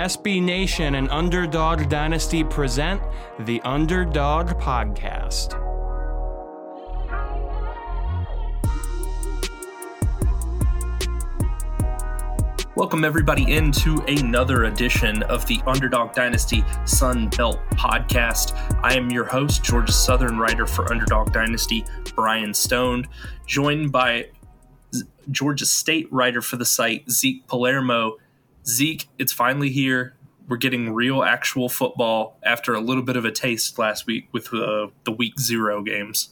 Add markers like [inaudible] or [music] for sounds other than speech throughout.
SB Nation and Underdog Dynasty present the Underdog Podcast. Welcome, everybody, into another edition of the Underdog Dynasty Sun Belt Podcast. I am your host, Georgia Southern writer for Underdog Dynasty, Brian Stone, joined by Georgia State writer for the site, Zeke Palermo. Zeke, it's finally here. We're getting real, actual football after a little bit of a taste last week with uh, the week zero games.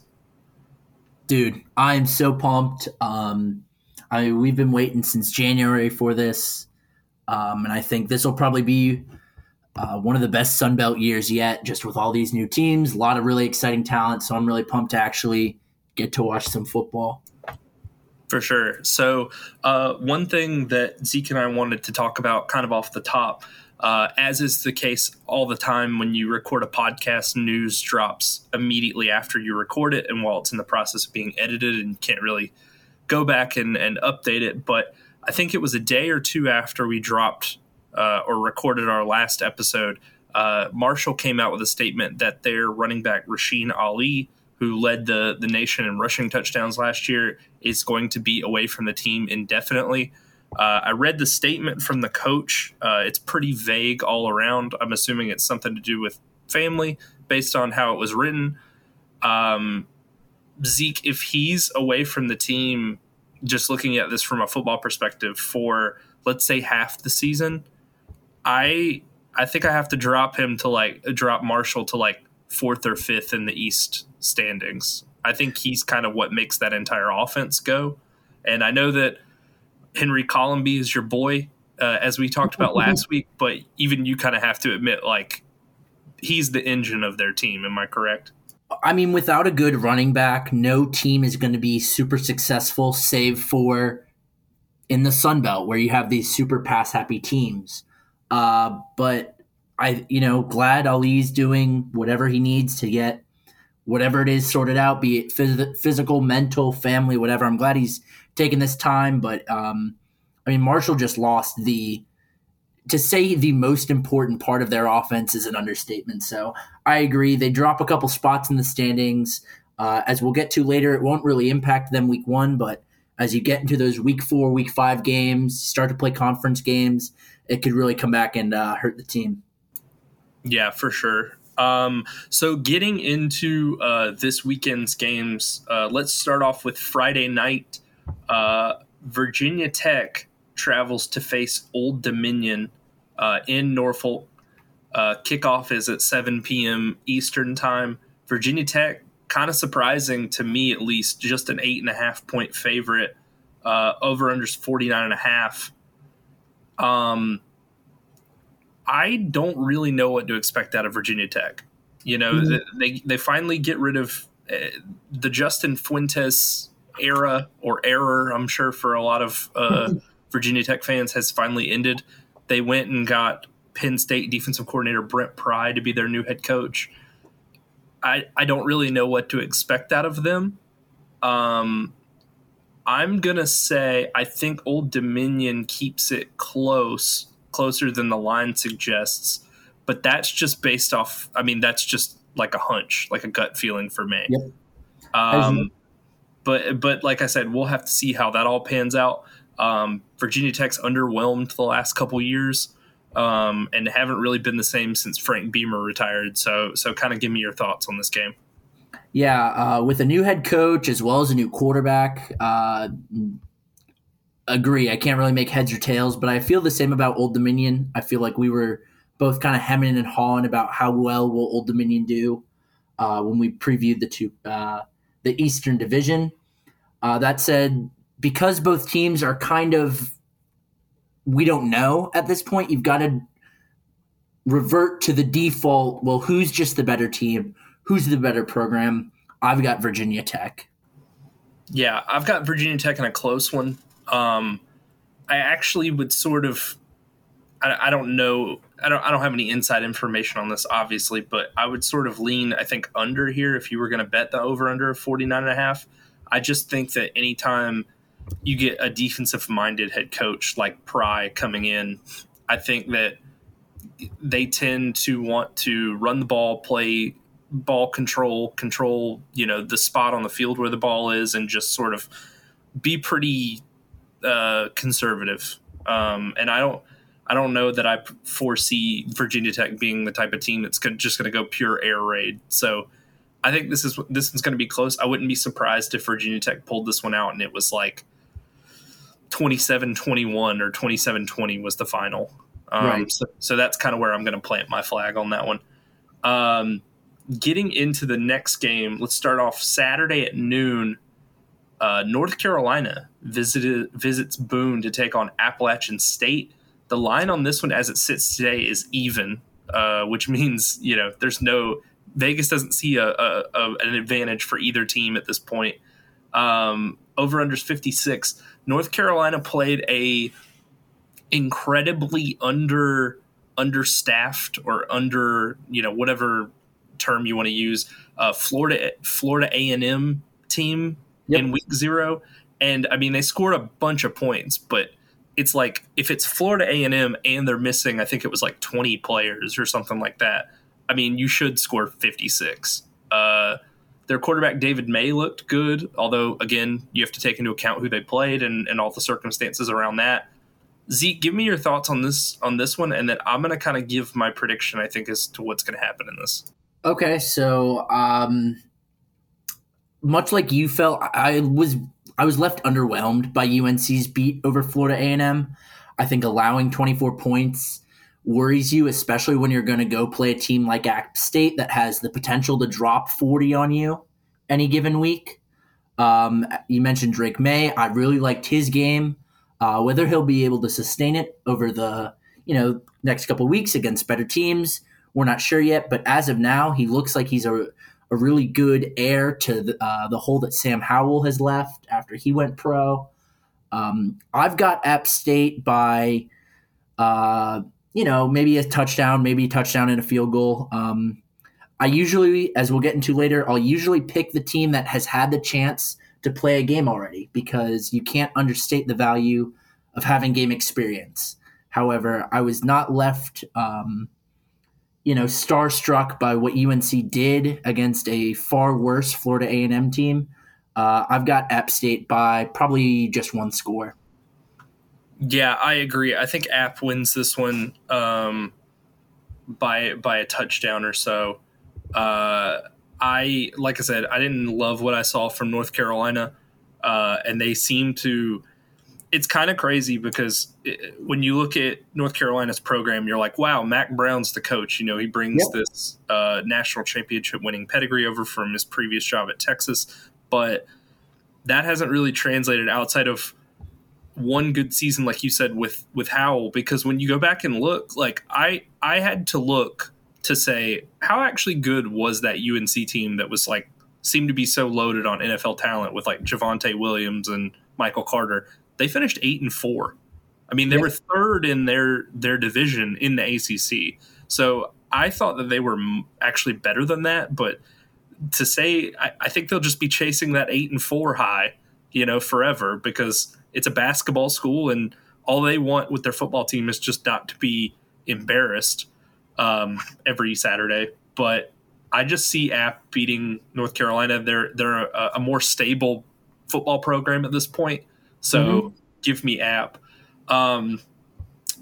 Dude, I'm so pumped. Um, I we've been waiting since January for this, um, and I think this will probably be uh, one of the best Sun Belt years yet. Just with all these new teams, a lot of really exciting talent. So I'm really pumped to actually get to watch some football. For sure. So, uh, one thing that Zeke and I wanted to talk about, kind of off the top, uh, as is the case all the time when you record a podcast, news drops immediately after you record it, and while it's in the process of being edited, and you can't really go back and, and update it. But I think it was a day or two after we dropped uh, or recorded our last episode. Uh, Marshall came out with a statement that their running back Rasheen Ali who led the the nation in rushing touchdowns last year, is going to be away from the team indefinitely. Uh, I read the statement from the coach. Uh, it's pretty vague all around. I'm assuming it's something to do with family based on how it was written. Um, Zeke, if he's away from the team, just looking at this from a football perspective for let's say half the season, I I think I have to drop him to like drop Marshall to like fourth or fifth in the East standings. I think he's kind of what makes that entire offense go. And I know that Henry Colombi is your boy, uh, as we talked about [laughs] last week, but even you kind of have to admit, like, he's the engine of their team. Am I correct? I mean, without a good running back, no team is going to be super successful, save for in the Sun Belt, where you have these super pass happy teams. Uh, but I, you know, glad Ali's doing whatever he needs to get whatever it is sorted out, be it phys- physical, mental, family, whatever. I'm glad he's taking this time, but um, I mean, Marshall just lost the. To say the most important part of their offense is an understatement. So I agree. They drop a couple spots in the standings. Uh, as we'll get to later, it won't really impact them week one, but as you get into those week four, week five games, start to play conference games, it could really come back and uh, hurt the team. Yeah, for sure. Um, so getting into uh, this weekend's games, uh, let's start off with Friday night. Uh, Virginia Tech travels to face Old Dominion uh, in Norfolk. Uh, kickoff is at 7 p.m. Eastern time. Virginia Tech, kind of surprising to me at least, just an eight and a half point favorite. Uh, over under 49 and a half. Um, I don't really know what to expect out of Virginia Tech. You know, mm-hmm. they they finally get rid of uh, the Justin Fuentes era or error. I'm sure for a lot of uh, [laughs] Virginia Tech fans has finally ended. They went and got Penn State defensive coordinator Brent Pry to be their new head coach. I I don't really know what to expect out of them. Um, I'm gonna say I think Old Dominion keeps it close closer than the line suggests. But that's just based off. I mean, that's just like a hunch, like a gut feeling for me. Yep. Um, but but like I said, we'll have to see how that all pans out. Um, Virginia Tech's underwhelmed the last couple years, um, and haven't really been the same since Frank Beamer retired. So so kind of give me your thoughts on this game. Yeah, uh, with a new head coach as well as a new quarterback, uh, agree. I can't really make heads or tails, but I feel the same about Old Dominion. I feel like we were both kind of hemming and hawing about how well will Old Dominion do uh, when we previewed the two uh, the Eastern Division. Uh, that said, because both teams are kind of we don't know at this point. You've got to revert to the default. Well, who's just the better team? Who's the better program? I've got Virginia Tech. Yeah, I've got Virginia Tech in a close one. Um, I actually would sort of, I, I don't know, I don't, I don't have any inside information on this, obviously, but I would sort of lean, I think, under here if you were going to bet the over under of 49 and a half. I just think that anytime you get a defensive minded head coach like Pry coming in, I think that they tend to want to run the ball, play ball control, control, you know, the spot on the field where the ball is, and just sort of be pretty uh, conservative. Um, and I don't, I don't know that I foresee Virginia Tech being the type of team that's gonna, just going to go pure air raid. So I think this is this one's going to be close. I wouldn't be surprised if Virginia Tech pulled this one out and it was like 27-21 or 27-20 was the final. Um, right. so, so, that's kind of where I'm going to plant my flag on that one. Um, getting into the next game, let's start off Saturday at noon. Uh, North Carolina visited visits Boone to take on Appalachian State. The line on this one, as it sits today, is even, uh, which means you know there's no Vegas doesn't see a, a, a an advantage for either team at this point. Um, over unders 56. North Carolina played a incredibly under understaffed or under you know whatever term you want to use uh, Florida Florida A and M team yep. in week zero, and I mean they scored a bunch of points, but it's like if it's Florida A and M and they're missing, I think it was like twenty players or something like that. I mean, you should score fifty six. Uh, their quarterback David Maye looked good, although again you have to take into account who they played and, and all the circumstances around that. Zeke, give me your thoughts on this on this one, and then I'm going to kind of give my prediction. I think as to what's going to happen in this. Okay, so um, much like you felt, I was I was left underwhelmed by UNC's beat over Florida A and M. I think allowing 24 points worries you, especially when you're going to go play a team like App State that has the potential to drop 40 on you any given week. Um, you mentioned Drake Maye. I really liked his game. Uh, whether he'll be able to sustain it over the you know next couple weeks against better teams we're not sure yet, but as of now, he looks like he's a, a really good heir to the, uh, the hole that Sam Howell has left after he went pro. Um, I've got App State by, uh, you know, maybe a touchdown, maybe a touchdown and a field goal. Um, I usually, as we'll get into later, I'll usually pick the team that has had the chance to play a game already because you can't understate the value of having game experience. However, I was not left um, you know, starstruck by what UNC did against a far worse Florida A&M team. Uh, I've got App State by probably just one score. Yeah, I agree. I think App wins this one um, by by a touchdown or so. Uh, I like I said, I didn't love what I saw from North Carolina, uh, and they seem to it's kind of crazy because it, when you look at North Carolina's program, you're like, wow, Mack Brown's the coach. You know, he brings yep. this uh, national championship winning pedigree over from his previous job at Texas. But that hasn't really translated outside of one good season, like you said, with with Howell. Because when you go back and look, like I I had to look to say how actually good was that UNC team that was like seemed to be so loaded on NFL talent with like Javonte Williams and Michael Carter they finished eight and four. I mean, they yeah. were third in their their division in the ACC. So I thought that they were actually better than that. But to say, I, I think they'll just be chasing that eight and four high, you know, forever because it's a basketball school and all they want with their football team is just not to be embarrassed um, every Saturday. But I just see App beating North Carolina. They're they're a, a more stable football program at this point. So mm-hmm. give me app. Um,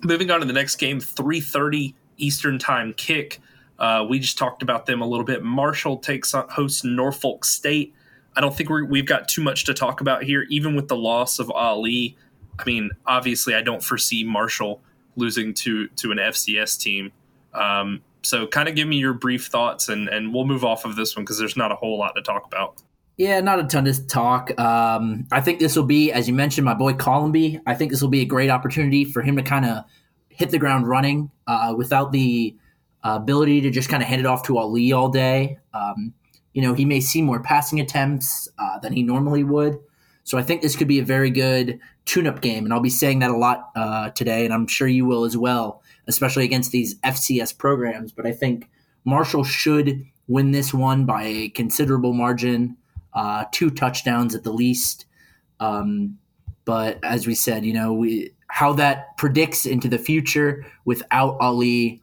moving on to the next game, 3:30 Eastern Time kick. Uh, we just talked about them a little bit. Marshall takes on hosts Norfolk State. I don't think we have got too much to talk about here, even with the loss of Ali. I mean, obviously, I don't foresee Marshall losing to to an FCS team. Um, so, kind of give me your brief thoughts, and and we'll move off of this one because there's not a whole lot to talk about. Yeah, not a ton to talk. Um, I think this will be, as you mentioned, my boy Colombi. I think this will be a great opportunity for him to kind of hit the ground running uh, without the uh, ability to just kind of hand it off to Ali all day. Um, you know, he may see more passing attempts uh, than he normally would. So I think this could be a very good tune-up game, and I'll be saying that a lot uh, today, and I'm sure you will as well, especially against these FCS programs. But I think Marshall should win this one by a considerable margin, uh, two touchdowns at the least. Um, but as we said, you know, we, how that predicts into the future without Ali,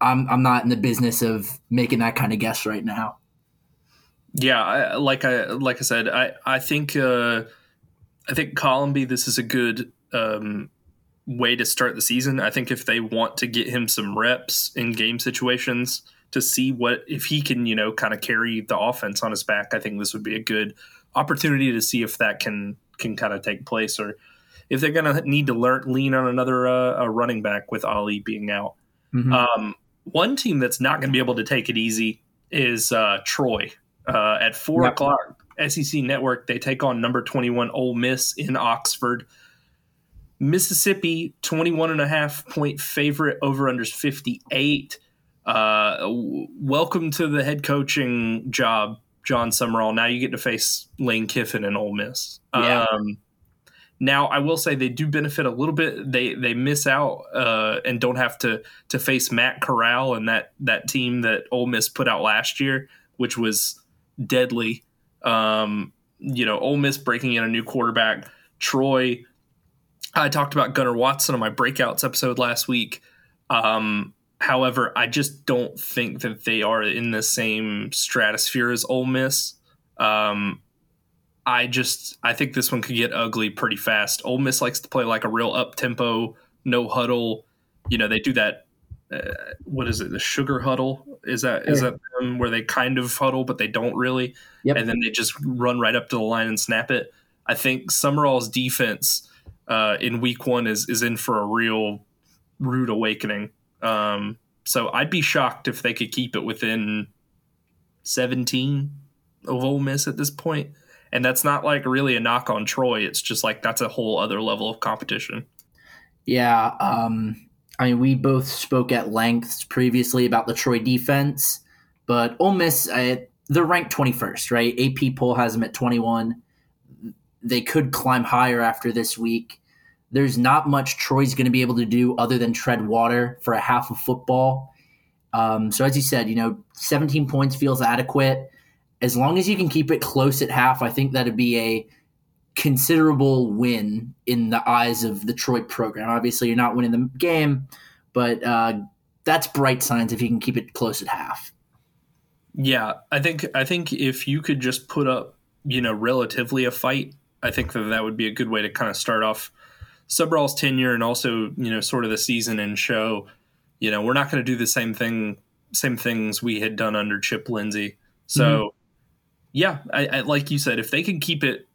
I'm I'm not in the business of making that kind of guess right now. Yeah, I, like I like I said, I I think uh, I think Colombi. This is a good um, way to start the season. I think if they want to get him some reps in game situations to see what if he can, you know, kind of carry the offense on his back, I think this would be a good opportunity to see if that can can kind of take place or if they're going to need to learn lean on another uh, a running back with Ali being out. Mm-hmm. Um, one team that's not going to be able to take it easy is uh, Troy. Uh, at four yep. o'clock, SEC Network, they take on number 21 Ole Miss in Oxford. Mississippi, 21 and a half point favorite, over unders 58. Uh, welcome to the head coaching job, Jon Sumrall. Now you get to face Lane Kiffin and Ole Miss. Yeah. Um, now I will say they do benefit a little bit. They they miss out uh, and don't have to to face Matt Corral and that that team that Ole Miss put out last year, which was deadly. Um, you know, Ole Miss breaking in a new quarterback. Troy. I talked about Gunnar Watson on my breakouts episode last week. Um, however, I just don't think that they are in the same stratosphere as Ole Miss. Um, I just I think this one could get ugly pretty fast. Ole Miss likes to play like a real up tempo, no huddle. You know, they do that uh, what is it? The sugar huddle is that is that them where they kind of huddle but they don't really, yep. and then they just run right up to the line and snap it. I think Sumrall's defense uh, in week one is is in for a real rude awakening. Um, so I'd be shocked if they could keep it within seventeen of Ole Miss at this point. And that's not like really a knock on Troy. It's just like that's a whole other level of competition. Yeah, um, I mean, we both spoke at length previously about the Troy defense, but Ole Miss, uh, they're ranked 21st, right? AP poll has them at 21. They could climb higher after this week. There's not much Troy's going to be able to do other than tread water for a half of football. Um, so, as you said, you know, 17 points feels adequate. As long as you can keep it close at half, I think that'd be a considerable win in the eyes of the Troy program. Obviously, you're not winning the game, but uh, that's bright signs if you can keep it close at half. Yeah, I think I think if you could just put up, you know, relatively a fight, I think that that would be a good way to kind of start off Sumrall's tenure and also, you know, sort of the season and show, you know, we're not going to do the same thing, same things we had done under Chip Lindsey. So, mm-hmm. yeah, I, I, like you said, if they can keep it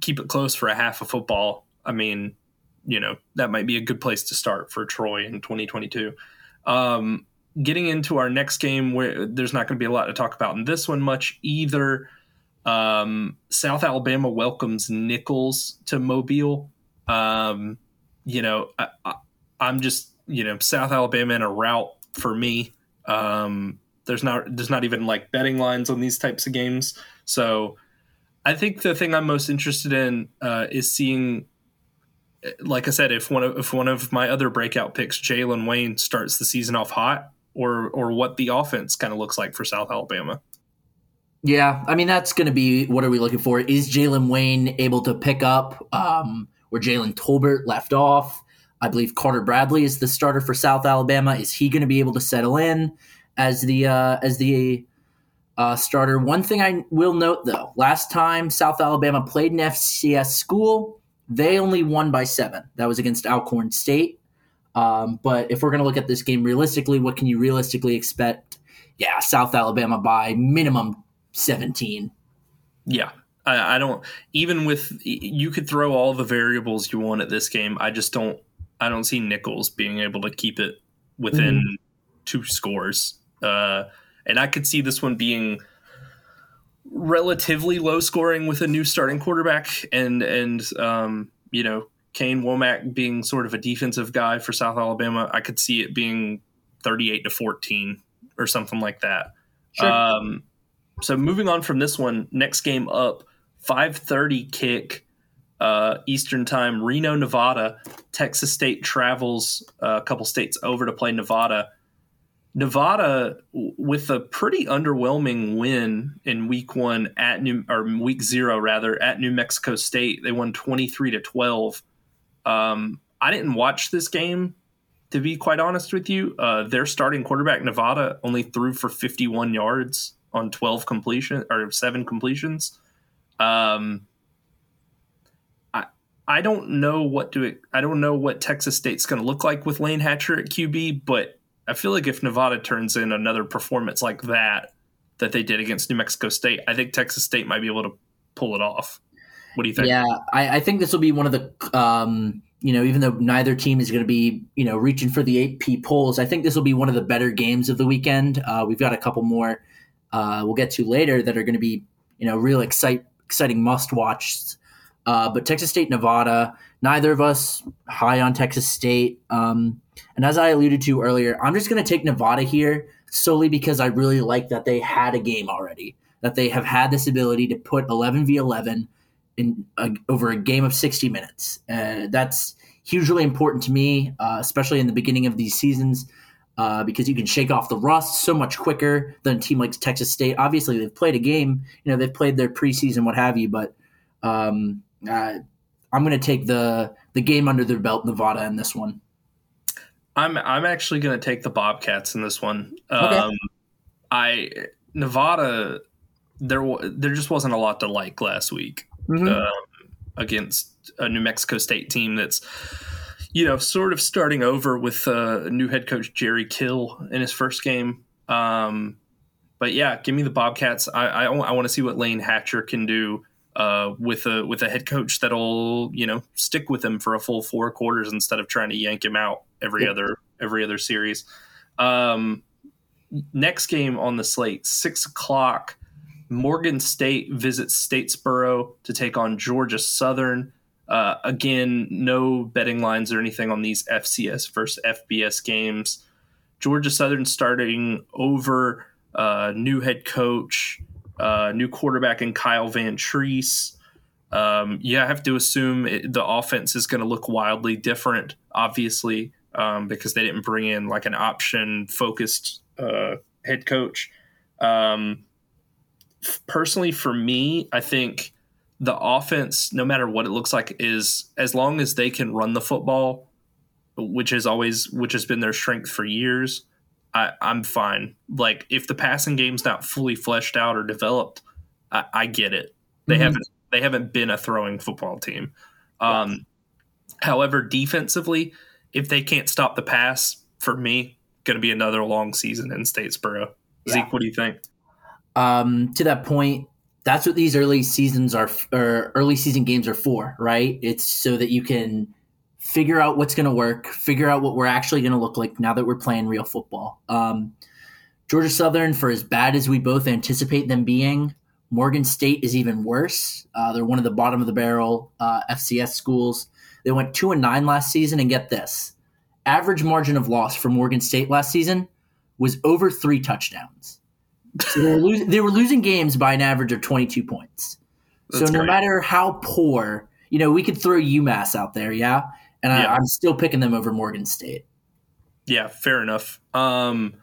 keep it close for a half of football, I mean, you know, that might be a good place to start for Troy in 2022. Um, getting into our next game, where there's not going to be a lot to talk about in this one much either. Um, South Alabama welcomes Nicholls to Mobile. Um, you know, I, am just you know South Alabama in a route for me. Um, there's not there's not even like betting lines on these types of games, so I think the thing I'm most interested in uh, is seeing, like I said, if one of if one of my other breakout picks, Jalen Wayne, starts the season off hot, or or what the offense kind of looks like for South Alabama. Yeah, I mean that's going to be what are we looking for? Is Jalen Wayne able to pick up um, where Jalen Tolbert left off? I believe Carter Bradley is the starter for South Alabama. Is he going to be able to settle in as the uh, as the uh, starter. One thing I will note though, last time South Alabama played an FCS school, they only won by seven. That was against Alcorn State. Um, but if we're going to look at this game realistically, what can you realistically expect? Yeah, South Alabama by minimum 17. Yeah. I, I don't even with you could throw all the variables you want at this game. I just don't I don't see Nicholls being able to keep it within mm-hmm. two scores. Uh, and I could see this one being relatively low scoring with a new starting quarterback and and um, you know Kane Wommack being sort of a defensive guy for South Alabama, I could see it being 38 to 14 or something like that. Sure. Um, so moving on from this one, next game up, 5:30 kick uh, Eastern Time, Reno, Nevada. Texas State travels uh, a couple states over to play Nevada. Nevada with a pretty underwhelming win in week one at New or week zero rather at New Mexico State. They won 23 to 12. Um, I didn't watch this game to be quite honest with you. Uh, their starting quarterback Nevada only threw for 51 yards on 12 completion or seven completions. Um, I I don't know what to I don't know what Texas State's going to look like with Layne Hatcher at QB, but I feel like if Nevada turns in another performance like that that they did against New Mexico State, I think Texas State might be able to pull it off. What do you think? Yeah, I, I think this will be one of the, um, you know, even though neither team is going to be, you know, reaching for the AP polls, I think this will be one of the better games of the weekend. Uh, we've got a couple more uh, we'll get to later that are going to be, you know, real excite, exciting must watch. Uh, but Texas State, Nevada, neither of us high on Texas State. Um, and as I alluded to earlier, I'm just going to take Nevada here solely because I really like that they had a game already, that they have had this ability to put 11 v 11 in a, over a game of 60 minutes. Uh, that's hugely important to me, uh, especially in the beginning of these seasons. Uh, because you can shake off the rust so much quicker than a team like Texas State. Obviously, they've played a game, you know, they've played their preseason, what have you, but um, uh, I'm going to take the the game under their belt, Nevada, in this one. I'm I'm actually going to take the Bobcats in this one. Okay. Um, I Nevada there there just wasn't a lot to like last week mm-hmm. um, against a New Mexico State team that's you know sort of starting over with uh, new head coach Jerry Kill in his first game. Um, but yeah, give me the Bobcats. I I, I want to see what Layne Hatcher can do uh, with a with a head coach that'll you know stick with him for a full four quarters instead of trying to yank him out every yep. other every other series. Um, next game on the slate, six o'clock. Morgan State visits Statesboro to take on Georgia Southern. Uh, again, no betting lines or anything on these FCS versus FBS games. Georgia Southern starting over uh, new head coach uh, new quarterback in Kyle Vantrease. Um, yeah, I have to assume it, the offense is going to look wildly different, obviously, um, because they didn't bring in like an option focused uh, head coach. Um, personally, for me, I think the offense, no matter what it looks like, is as long as they can run the football, which is always which has been their strength for years. I, am fine. Like if the passing game's not fully fleshed out or developed, I, I get it. They mm-hmm. haven't they haven't been a throwing football team. Um, however, defensively, if they can't stop the pass, for me, going to be another long season in Statesboro. Yeah. Zeke, what do you think? Um, to that point, that's what these early seasons are, or early season games are for, right? It's so that you can figure out what's going to work, figure out what we're actually going to look like now that we're playing real football. Um, Georgia Southern, for as bad as we both anticipate them being, Morgan State is even worse. Uh, they're one of the bottom of the barrel uh, FCS schools. They went two and nine last season, and get this: average margin of loss for Morgan State last season was over three touchdowns. So they, were lo- they were losing games by an average of twenty-two points. That's so no great. matter how poor, you know, we could throw UMass out there, yeah, and yeah. I, am still picking them over Morgan State. Yeah, fair enough. Um,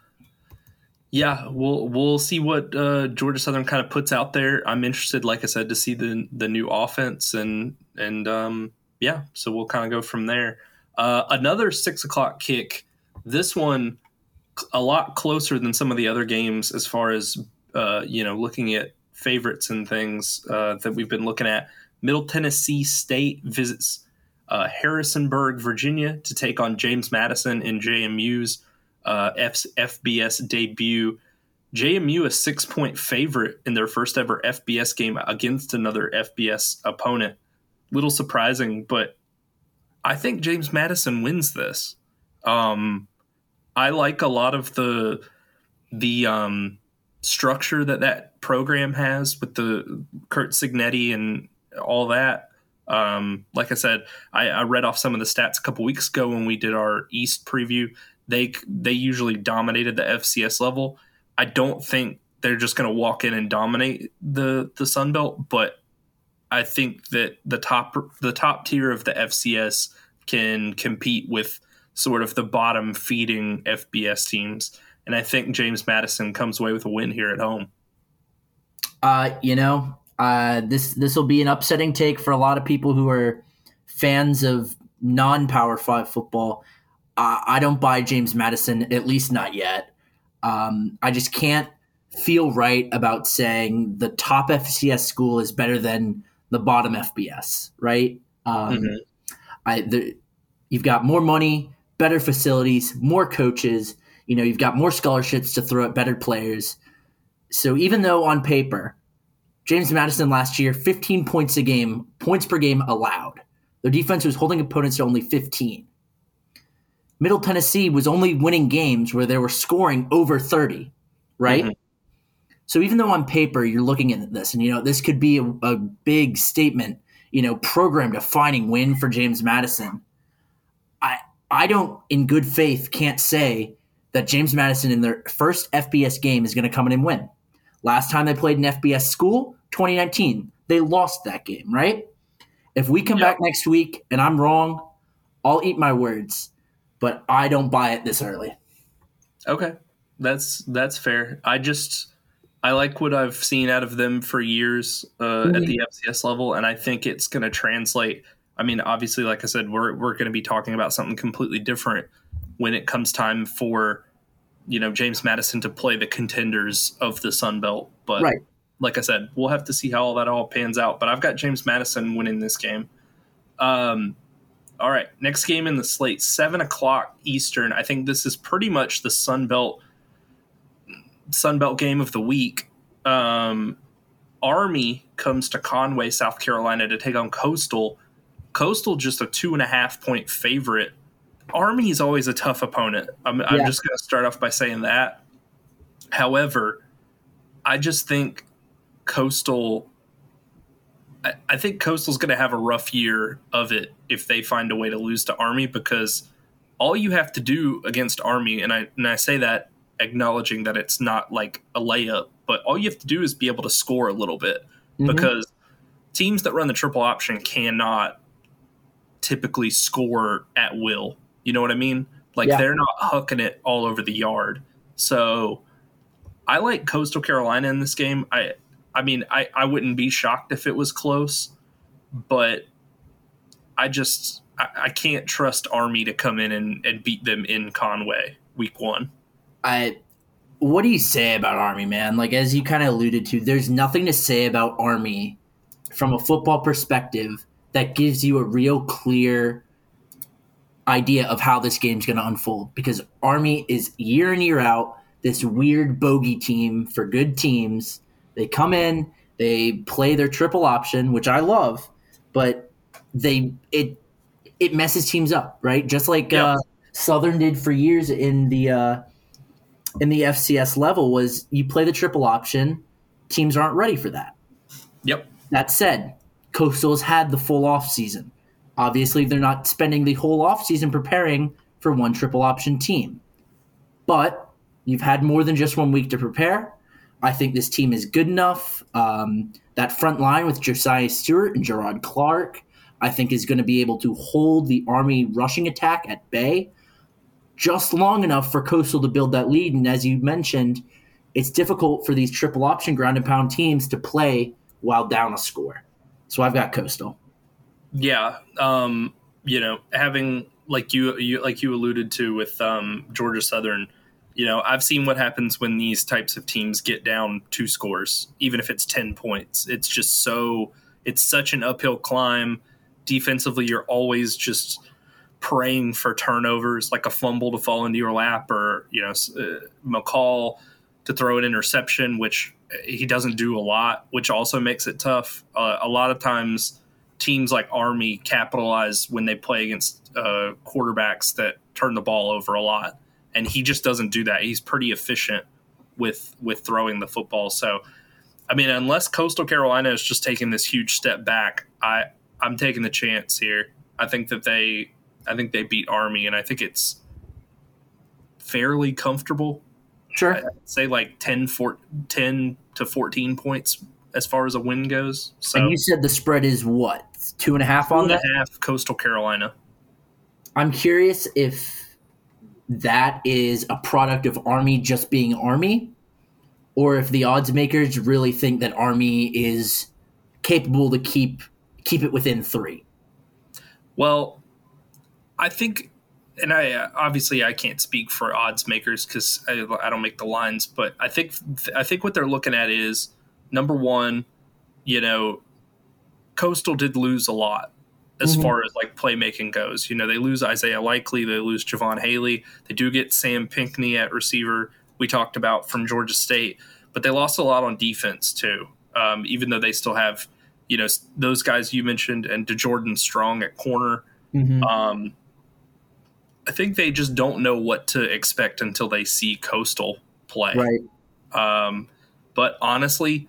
yeah, we'll we'll see what uh, Georgia Southern kind of puts out there. I'm interested, like I said, to see the the new offense and and um, yeah, so we'll kind of go from there. Uh, another six o'clock kick. This one a lot closer than some of the other games as far as uh, you know looking at favorites and things uh, that we've been looking at. Middle Tennessee State visits uh, Harrisonburg, Virginia, to take on James Madison in JMU's uh, FBS debut. JMU a six point favorite in their first ever FBS game against another FBS opponent. Little surprising, but I think James Madison wins this. Um, I like a lot of the the um, structure that that program has with the Curt Cignetti and all that. Um, like I said, I, I, read off some of the stats a couple weeks ago when we did our East preview. They they usually dominated the FCS level. I don't think they're just going to walk in and dominate the the Sun Belt, but I think that the top the top tier of the FCS can compete with sort of the bottom feeding FBS teams, and I think James Madison comes away with a win here at home. Uh, you know, uh, this this will be an upsetting take for a lot of people who are fans of non Power Five football. Uh, I don't buy James Madison, at least not yet. Um, I just can't feel right about saying the top FCS school is better than the bottom FBS, right? Um, mm-hmm. I, the, you've got more money, better facilities, more coaches. You know, you've got more scholarships to throw at better players. So even though on paper, James Madison last year, 15 points a game, points per game allowed. Their defense was holding opponents to only 15. Middle Tennessee was only winning games where they were scoring over 30, right? Mm-hmm. So even though on paper you're looking at this and you know this could be a, a big statement, you know, program defining win for James Madison, I don't in good faith can't say that James Madison in their first FBS game is going to come in and win. Last time they played an FBS school, 2019, they lost that game, right? If we come yep. back next week and I'm wrong, I'll eat my words, but I don't buy it this early. Okay. That's that's fair. I just I like what I've seen out of them for years uh, mm-hmm. at the FCS level, and I think it's going to translate. I mean, obviously, like I said, we're we're going to be talking about something completely different when it comes time for you know James Madison to play the contenders of the Sun Belt. But right. like I said, we'll have to see how all that all pans out. But I've got James Madison winning this game. Um, all right, next game in the slate, seven o'clock Eastern. I think this is pretty much the Sun Belt Sun Belt game of the week. Um, Army comes to Conway, South Carolina to take on Coastal. Coastal just a two and a half point favorite. Army is always a tough opponent. I'm, yeah. I'm just going to start off by saying that. However, I just think Coastal. I, I think Coastal's going to have a rough year of it if they find a way to lose to Army because all you have to do against Army, and I and I say that acknowledging that it's not like a layup, but all you have to do is be able to score a little bit mm-hmm. because teams that run the triple option cannot typically score at will. You know what I mean? Like yeah. they're not hooking it all over the yard. So I like Coastal Carolina in this game. I I mean I, I wouldn't be shocked if it was close, but I just I, I can't trust Army to come in and, and beat them in Conway week one. I what do you say about Army, man? Like as you kind of alluded to, there's nothing to say about Army from a football perspective that gives you a real clear idea of how this game's going to unfold because Army is year in year out this weird bogey team for good teams. They come in, they play their triple option, which I love, but they it it messes teams up, right? Just like yep. uh, Southern did for years in the uh, in the FCS level was you play the triple option, teams aren't ready for that. Yep. That said, Coastal's had the full off season. Obviously, they're not spending the whole off season preparing for one triple option team. But you've had more than just one week to prepare. I think this team is good enough. Um, that front line with Josaiah Stewart and Jerrod Clark, I think, is going to be able to hold the Army rushing attack at bay just long enough for Coastal to build that lead. And as you mentioned, it's difficult for these triple option ground and pound teams to play while down a score. So I've got Coastal. Yeah, um, you know, having like you, you like you alluded to with um, Georgia Southern, you know, I've seen what happens when these types of teams get down two scores, even if it's ten points. It's just so it's such an uphill climb. Defensively, you're always just praying for turnovers, like a fumble to fall into your lap, or you know uh, McCall to throw an interception, which he doesn't do a lot, which also makes it tough. Uh, a lot of times, teams like Army capitalize when they play against uh, quarterbacks that turn the ball over a lot, and he just doesn't do that. He's pretty efficient. with with throwing the football. So, I mean, unless Coastal Carolina is just taking this huge step back, I I'm taking the chance here. I think that they I think they beat Army, and I think it's fairly comfortable. Sure. I'd say like 10, 4, 10 to 14 points as far as a win goes. So and you said the spread is what? Two and a half on and a that? half Coastal Carolina. I'm curious if that is a product of Army just being Army, or if the odds makers really think that Army is capable to keep keep it within three. Well, I think, and I uh, obviously I can't speak for odds makers because I, I don't make the lines, but I think I think what they're looking at is number one, you know, Coastal did lose a lot as Mhm. far as like playmaking goes. You know, they lose Isaiah Likely, they lose Jaivon Heiligh, they do get Sam Pinckney at receiver. We talked about from Georgia State, but they lost a lot on defense too. Um, even though they still have, you know, those guys you mentioned and D'Jordan Strong at corner. Um, I think they just don't know what to expect until they see Coastal play. Right. Um, but honestly,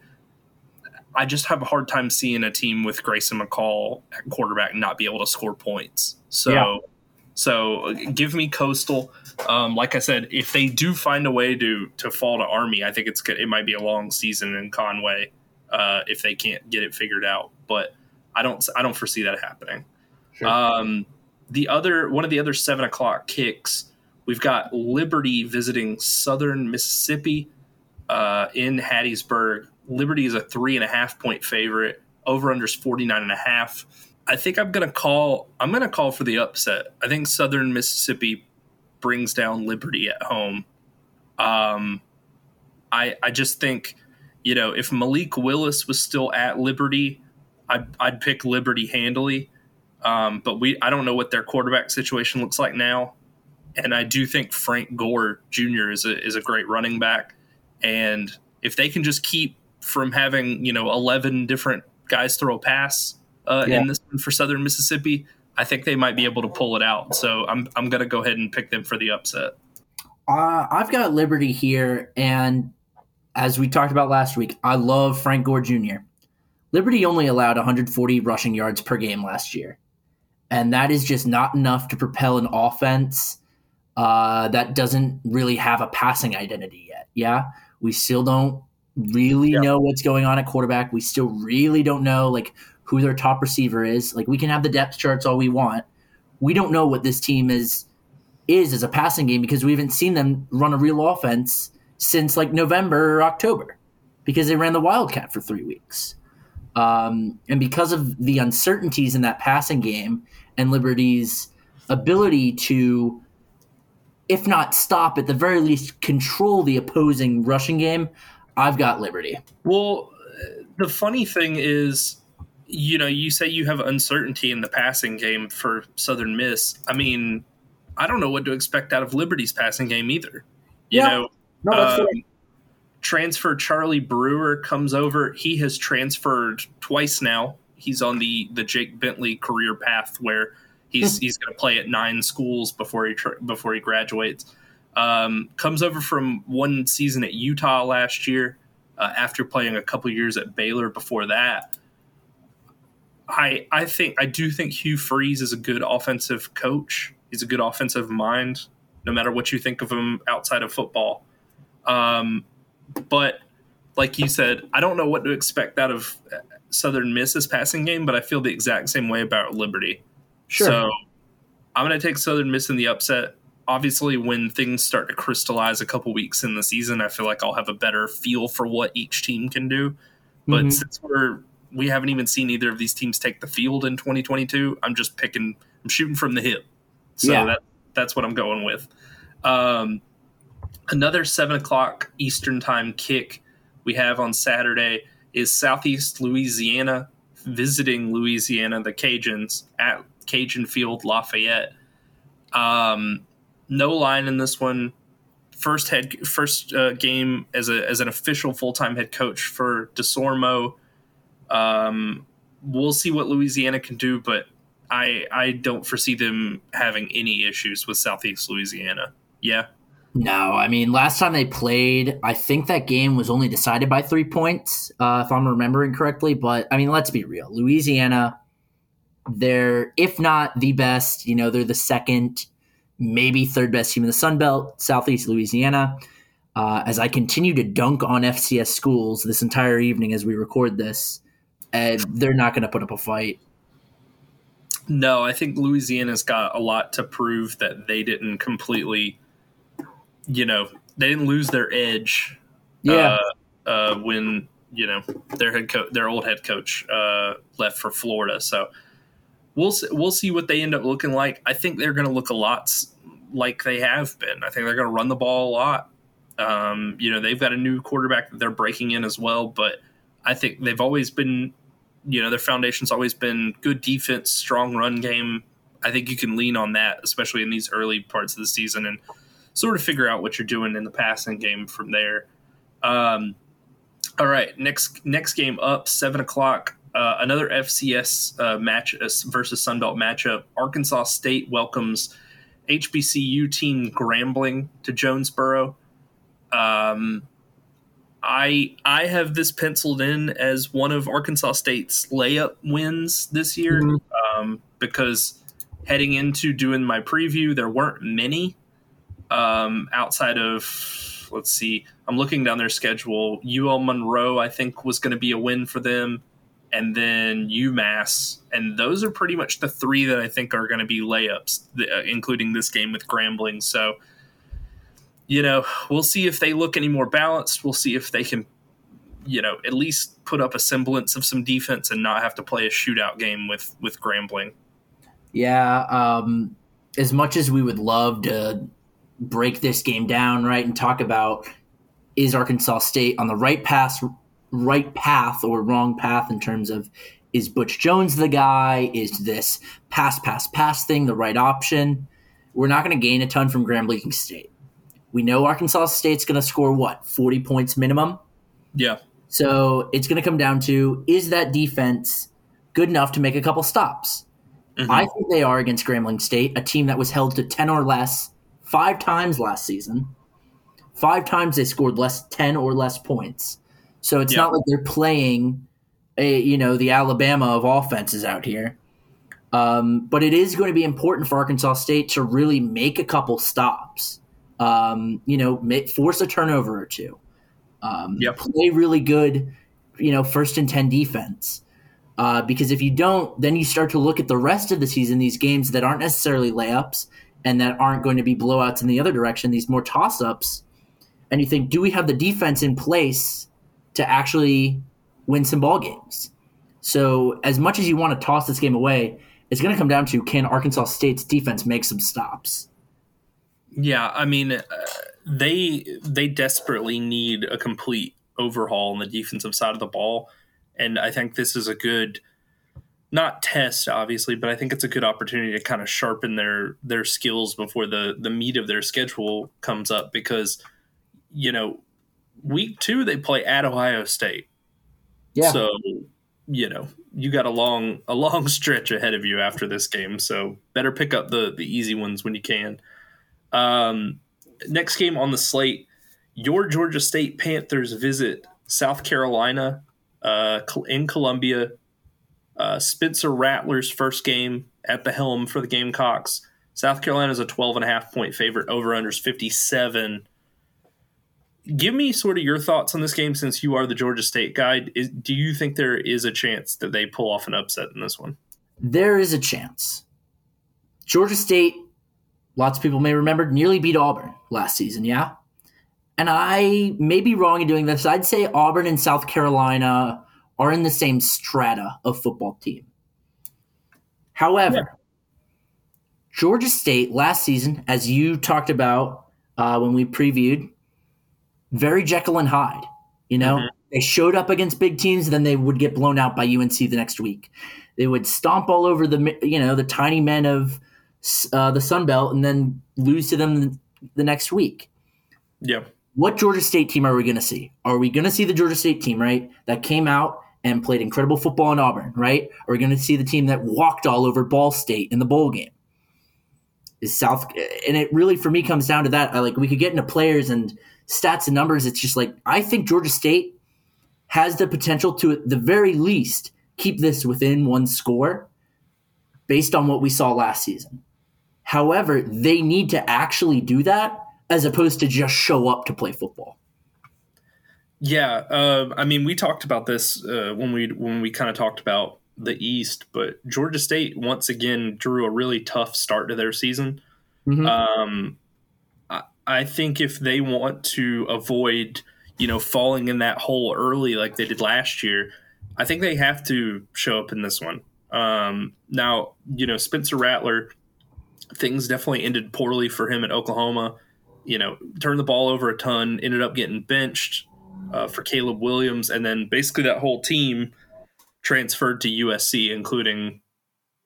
I just have a hard time seeing a team with Grayson McCall at quarterback not be able to score points. So, Yeah. so give me Coastal. Um, like I said, if they do find a way to to fall to Army, I think it's good. It might be a long season in Conway uh, if they can't get it figured out. But I don't I don't foresee that happening. Sure. Um, the other one of the other seven o'clock kicks, we've got Liberty visiting Southern Mississippi uh, in Hattiesburg. Liberty is a three and a half point favorite. Over unders 49 and a half. I think I'm gonna call I'm gonna call for the upset. I think Southern Mississippi brings down Liberty at home. Um I I just think, you know, if Malik Willis was still at Liberty, I'd, I'd pick Liberty handily. Um, but we I don't know what their quarterback situation looks like now. And I do think Frank Gore Jr. is a is a great running back. And if they can just keep from having, you know, eleven different guys throw a pass uh, Yeah. in this one for Southern Mississippi, I think they might be able to pull it out. So I'm I'm gonna go ahead and pick them for the upset. Uh, I've got Liberty here, and as we talked about last week, I love Frank Gore Jr. Liberty only allowed 140 rushing yards per game last year, and that is just not enough to propel an offense uh, that doesn't really have a passing identity yet. Yeah, we still don't really Yeah. know what's going on at quarterback. We still really don't know like who their top receiver is. Like we can have the depth charts all we want. We don't know what this team is is as a passing game because we haven't seen them run a real offense since like November or October because they ran the Wildcat for three weeks. Um, and because of the uncertainties in that passing game and Liberty's ability to, if not stop, at the very least control the opposing rushing game, I've got Liberty. Well, the funny thing is, you know, you say you have uncertainty in the passing game for Southern Miss. I mean, I don't know what to expect out of Liberty's passing game either. You Yeah. know, No, um. Transfer Charlie Brewer comes over. He has transferred twice now. He's on the the Jake Bentley career path where he's he's going to play at nine schools before he tr- before he graduates. Um, comes over from one season at Utah last year uh, after playing a couple years at Baylor before that. I I think I do think Hugh Freeze is a good offensive coach. He's a good offensive mind, no matter what you think of him outside of football. Um, but like you said, I don't know what to expect out of uh, Southern Miss's passing game, but I feel the exact same way about Liberty. Sure. So I'm going to take Southern Miss in the upset. Obviously, when things start to crystallize a couple weeks in the season, I feel like I'll have a better feel for what each team can do. But Mhm. since we're we haven't even seen either of these teams take the field in 2022, I'm just picking. I'm shooting from the hip. So Yeah. that that's what I'm going with. Um, another seven o'clock Eastern time kick we have on Saturday is Southeast Louisiana visiting Louisiana, the Cajuns at Cajun Field, Lafayette. Um, no line in this one. First head, first uh, game as a as an official full time head coach for Desormeaux. Um, we'll see what Louisiana can do, but I I don't foresee them having any issues with Southeast Louisiana. Yeah, No, I mean, last time they played, I think that game was only decided by three points, uh, if I'm remembering correctly. But I mean, let's be real. Louisiana, they're, if not the best, you know, they're the second, maybe third best team in the Sun Belt, Southeast Louisiana. Uh, as I continue to dunk on FCS schools this entire evening as we record this, uh, they're not going to put up a fight. No, I think Louisiana's got a lot to prove that they didn't completely you know, they didn't lose their edge. Yeah. Uh, uh, when you know their head coach, their old head coach, uh, left for Florida. So we'll see, we'll see what they end up looking like. I think they're going to look a lot like they have been. I think they're going to run the ball a lot. Um, you know, they've got a new quarterback that they're breaking in as well, but I think they've always been, you know, their foundation's always been good defense, strong run game. I think you can lean on that, especially in these early parts of the season. And sort of figure out what you're doing in the passing game from there. Um, all right, next next game up seven o'clock. Uh, another FCS uh, match uh, versus Sunbelt matchup. Arkansas State welcomes HBCU team Grambling to Jonesboro. Um, I I have this penciled in as one of Arkansas State's layup wins this year mm-hmm. um, because heading into doing my preview, there weren't many um, outside of let's see, I'm looking down their schedule. UL Monroe, I think, was going to be a win for them, and then UMass, and those are pretty much the three that I think are going to be layups, uh, including this game with Grambling. So, you know, we'll see if they look any more balanced. We'll see if they can, you know, at least put up a semblance of some defense and not have to play a shootout game with with Grambling. Yeah, um, as much as we would love to break this game down, right, and talk about is Arkansas State on the right path, right path or wrong path in terms of is Butch Jones the guy? Is this pass, pass, pass thing the right option? We're not going to gain a ton from Grambling State. We know Arkansas State's going to score what, 40 points minimum? Yeah. So it's going to come down to is that defense good enough to make a couple stops? Mm-hmm. I think they are against Grambling State, a team that was held to 10 or less five times last season. Five times they scored less ten or less points. So it's not like they're playing a you know the Alabama of offenses out here. Um, but it is going to be important for Arkansas State to really make a couple stops. Um, you know, make, force a turnover or two. Um, yep. Play really good, you know, first and 10 defense. Uh, because if you don't, then you start to look at the rest of the season, these games that aren't necessarily layups, and that aren't going to be blowouts in the other direction, these more toss ups. And you think, do we have the defense in place to actually win some ball games? So, as much as you want to toss this game away, it's going to come down to can Arkansas State's defense make some stops? Yeah, I mean, uh, they they desperately need a complete overhaul on the defensive side of the ball, and I think this is a good not test obviously, but I think it's a good opportunity to kind of sharpen their their skills before the the meat of their schedule comes up because you know week two they play at Ohio State. Yeah. So you know you got a long a long [laughs] stretch ahead of you after this game, so better pick up the the easy ones when you can. Um, next game on the slate, your Georgia State Panthers visit South Carolina uh, in Columbia uh, Spencer Rattler's first game at the helm for the Gamecocks. South Carolina is a 12 and a half point favorite. Over unders 57. Give me sort of your thoughts on this game since you are the Georgia State guy. Is, do you think there is a chance that they pull off an upset in this one? There is a chance. Georgia State, lots of people may remember, nearly beat Auburn last season, yeah? And I may be wrong in doing this. I'd say Auburn and South Carolina are in the same strata of football team. However, yeah. Georgia State last season, as you talked about uh, when we previewed, very Jekyll and Hyde. You know, mm-hmm. they showed up against big teams, then they would get blown out by UNC the next week. They would stomp all over the you know the tiny men of uh, the Sun Belt, and then lose to them the next week. Yeah. What Georgia State team are we going to see? Are we going to see the Georgia State team, right? That came out and played incredible football in Auburn, right? Are we going to see the team that walked all over Ball State in the bowl game? is South, and it really for me comes down to that. I like we could get into players and stats and numbers. It's just like I think Georgia State has the potential to, at the very least, keep this within one score, based on what we saw last season. However, they need to actually do that as opposed to just show up to play football. Yeah, uh, I mean, we talked about this uh, when we when we kind of talked about the East, but Georgia State once again drew a really tough start to their season. Mm-hmm. Um, I, I think if they want to avoid, you know, falling in that hole early like they did last year, I think they have to show up in this one. Um, now, you know, Spencer Rattler, things definitely ended poorly for him at Oklahoma. You know, turned the ball over a ton, ended up getting benched uh, for Caleb Williams, and then basically that whole team transferred to USC, including,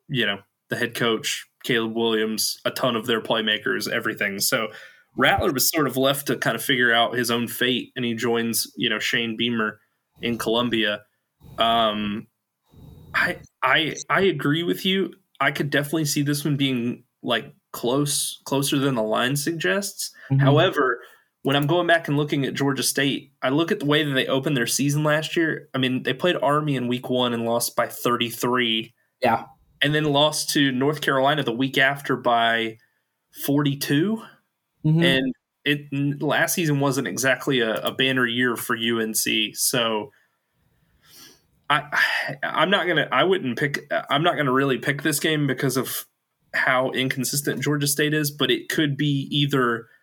you know, the head coach, Caleb Williams, a ton of their playmakers, everything. So Rattler was sort of left to kind of figure out his own fate, and he joins, you know, Shane Beamer in Columbia. Um, I I I agree with you. I could definitely see this one being like close, closer than the line suggests. Mm-hmm. However, when I'm going back and looking at Georgia State, I look at the way that they opened their season last year. I mean, they played Army in week one and lost by 33. Yeah. And then lost to North Carolina the week after by 42. Mm-hmm. And it last season wasn't exactly a, a, banner year for UNC. So I I'm not gonna I wouldn't pick I'm not gonna really pick this game because of how inconsistent Georgia State is, but it could be either –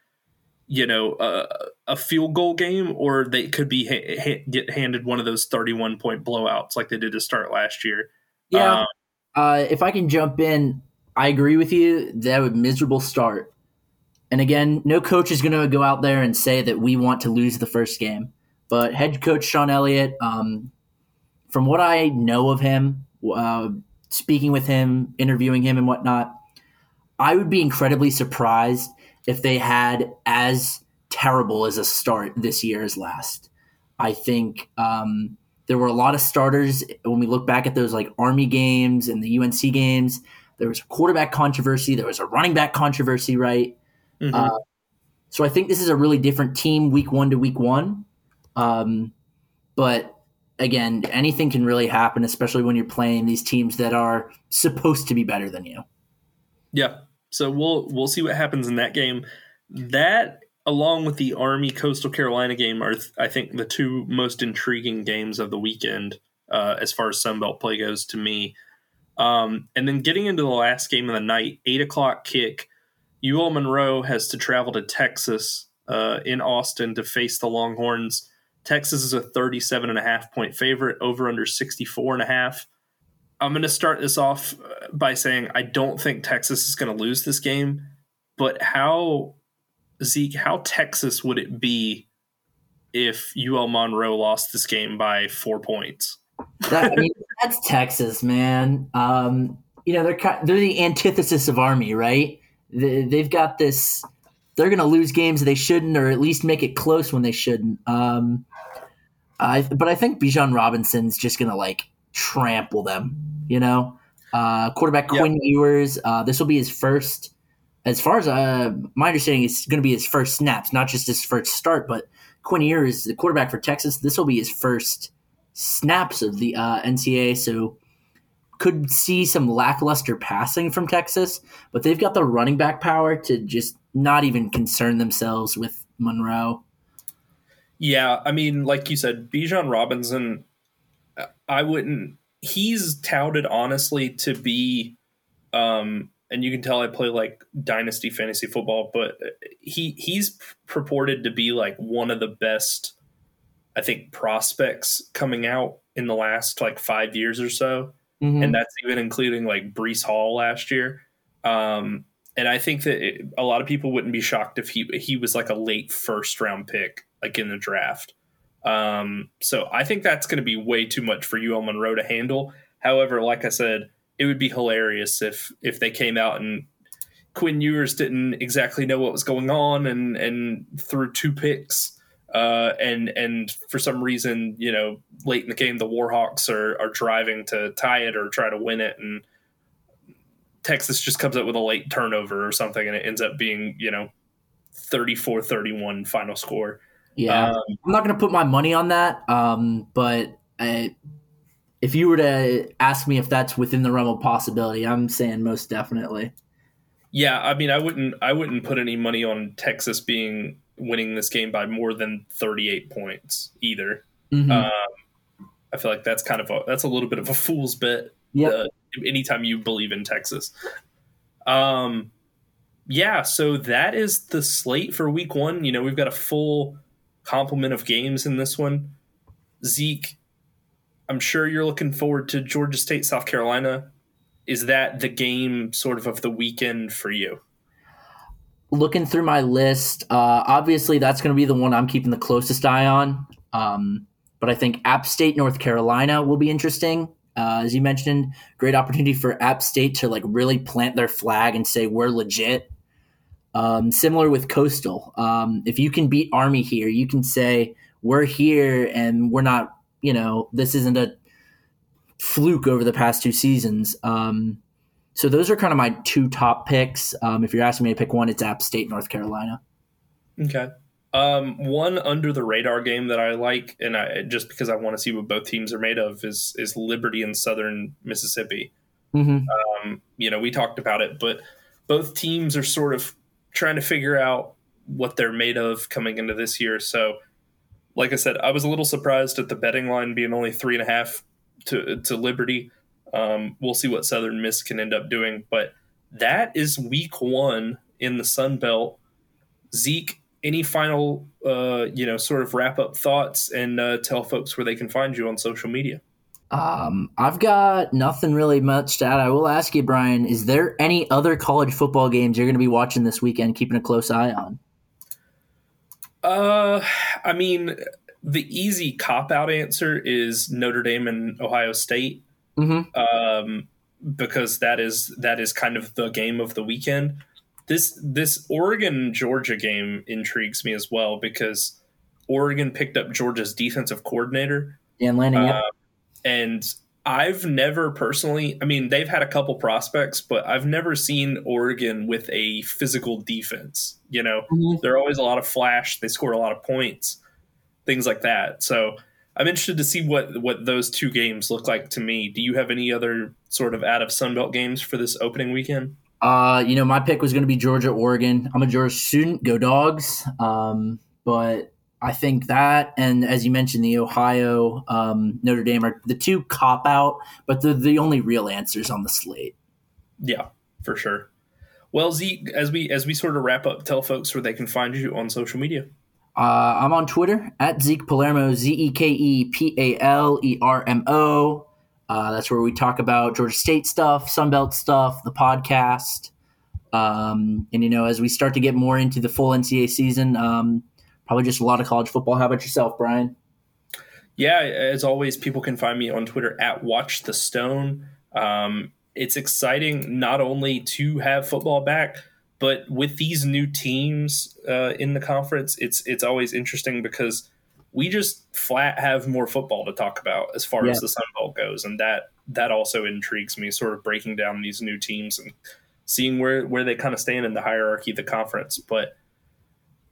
you know a, a field goal game or they could be ha- ha- get handed one of those 31 point blowouts like they did to start last year. Yeah. Um, uh, if i can jump in i agree with you. That would miserable start. And again no coach is going to go out there and say that we want to lose the first game but head coach shawn elliott um, from what i know of him uh, speaking with him interviewing him and whatnot i would be incredibly surprised if they had as terrible as a start this year as last. I think um, there were a lot of starters when we look back at those like Army games and the UNC games. There was a quarterback controversy. There was a running back controversy, right? Mm-hmm. Uh, so I think this is a really different team week one to week one. Um, but again, anything can really happen, especially when you're playing these teams that are supposed to be better than you. Yeah, so we'll we'll see what happens in that game. That along with the Army Coastal Carolina game are I think the two most intriguing games of the weekend uh, as far as Sunbelt play goes to me. Um, and then getting into the last game of the night, eight o'clock kick. UL Monroe has to travel to Texas uh, in Austin to face the Longhorns. Texas is a 37 and a half point favorite, over under 64 and a half. I'm going to start this off uh, by saying I don't think Texas is going to lose this game, but how Zeke, how Texas would it be if UL Monroe lost this game by four points? that, I mean, [laughs] that's Texas, man. Um, you know they're they're the antithesis of Army, right? They, have got this. They're going to lose games they shouldn't, or at least make it close when they shouldn't. Um, I, but I think Bijan Robinson's just going to like trample them. You know, uh, quarterback Quinn yep. Ewers. Uh, this will be his first, as far as uh, my understanding, it's going to be his first snaps, not just his first start. But Quinn Ewers, the quarterback for Texas, this will be his first snaps of the uh, NCAA. So could see some lackluster passing from Texas, but they've got the running back power to just not even concern themselves with Monroe. Yeah, I mean, like you said, Bijan Robinson I wouldn't. He's touted honestly to be, um, and you can tell I play like dynasty fantasy football, but he he's purported to be like one of the best, I think, prospects coming out in the last like five years or so, mm-hmm. and that's even including like Breece Hall last year. Um, and I think that it, a lot of people wouldn't be shocked if he he was like a late first round pick, like in the draft. Um, so I think that's going to be way too much for UL Monroe to handle. However, like I said, it would be hilarious if if they came out and Quinn Ewers didn't exactly know what was going on and and threw two picks. Uh, and and for some reason, you know, late in the game, the Warhawks are are driving to tie it or try to win it, and Texas just comes up with a late turnover or something and it ends up being, you know, 34 31 final score. Yeah. Um, I'm not going to put my money on that. Um, but I, if you were to ask me if that's within the realm of possibility, I'm saying most definitely. Yeah, I mean, I wouldn't, I wouldn't put any money on Texas being winning this game by more than 38 points either. Mm-hmm. Um, I feel like that's kind of a, that's a little bit of a fool's bet. Yeah. Uh, anytime you believe in Texas. Um, yeah, so that is the slate for week one. You know, we've got a full complement of games in this one. Zeke, I'm sure you're looking forward to Georgia State, South Carolina. Is that the game sort of of the weekend for you? Looking through my list, uh, obviously that's going to be the one I'm keeping the closest eye on. Um, but I think App State, North Carolina will be interesting. Uh, as you mentioned, great opportunity for App State to like really plant their flag and say we're legit. Um, similar with Coastal, um, if you can beat Army here, you can say we're here and we're not. You know, this isn't a fluke over the past two seasons. Um, so those are kind of my two top picks. Um, if you're asking me to pick one, it's App State, North Carolina. Okay. Um, one under the radar game that I like, and I just because I want to see what both teams are made of, is is Liberty and Southern Mississippi. Mm-hmm. Um, you know, we talked about it, but both teams are sort of trying to figure out what they're made of coming into this year. So, like I said, I was a little surprised at the betting line being only three and a half to to Liberty. Um, we'll see what Southern Miss can end up doing, but that is week one in the Sun Belt. Zeke any final, uh, you know, sort of wrap up thoughts and uh, tell folks where they can find you on social media? Um, I've got nothing really much to add. I will ask you, Brian, is there any other college football games you're going to be watching this weekend, keeping a close eye on? Uh, I mean, the easy cop out answer is Notre Dame and Ohio State. Mm-hmm. Um, because that is that is kind of the game of the weekend this this Oregon Georgia game intrigues me as well because Oregon picked up Georgia's defensive coordinator. Dan Lanning, uh, and I've never personally, I mean, they've had a couple prospects, but I've never seen Oregon with a physical defense. You know, mm-hmm. they're always a lot of flash, they score a lot of points, things like that. So I'm interested to see what what those two games look like to me. Do you have any other sort of out of Sunbelt games for this opening weekend? Uh, you know, my pick was going to be Georgia, Oregon. I'm a Georgia student. Go dogs. Um, but I think that, and as you mentioned, the Ohio um, Notre Dame are the two cop out, but they're the only real answers on the slate. Yeah, for sure. Well, Zeke, as we as we sort of wrap up, tell folks where they can find you on social media. Uh, I'm on Twitter at Zeke Palermo, Z E K E P A L E R M O. Uh, that's where we talk about Georgia State stuff, Sunbelt stuff, the podcast. Um, and, you know, as we start to get more into the full NCAA season, um, probably just a lot of college football. How about yourself, Brian? Yeah, as always, people can find me on Twitter at Watch the Stone. Um, it's exciting not only to have football back, but with these new teams uh, in the conference, it's it's always interesting because we just flat have more football to talk about as far yeah. as the Sun Belt goes, and that that also intrigues me. Sort of breaking down these new teams and seeing where where they kind of stand in the hierarchy of the conference. But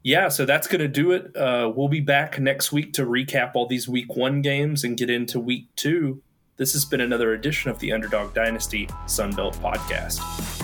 yeah, so that's going to do it. Uh, we'll be back next week to recap all these Week One games and get into Week Two. This has been another edition of the Underdog Dynasty Sunbelt Podcast.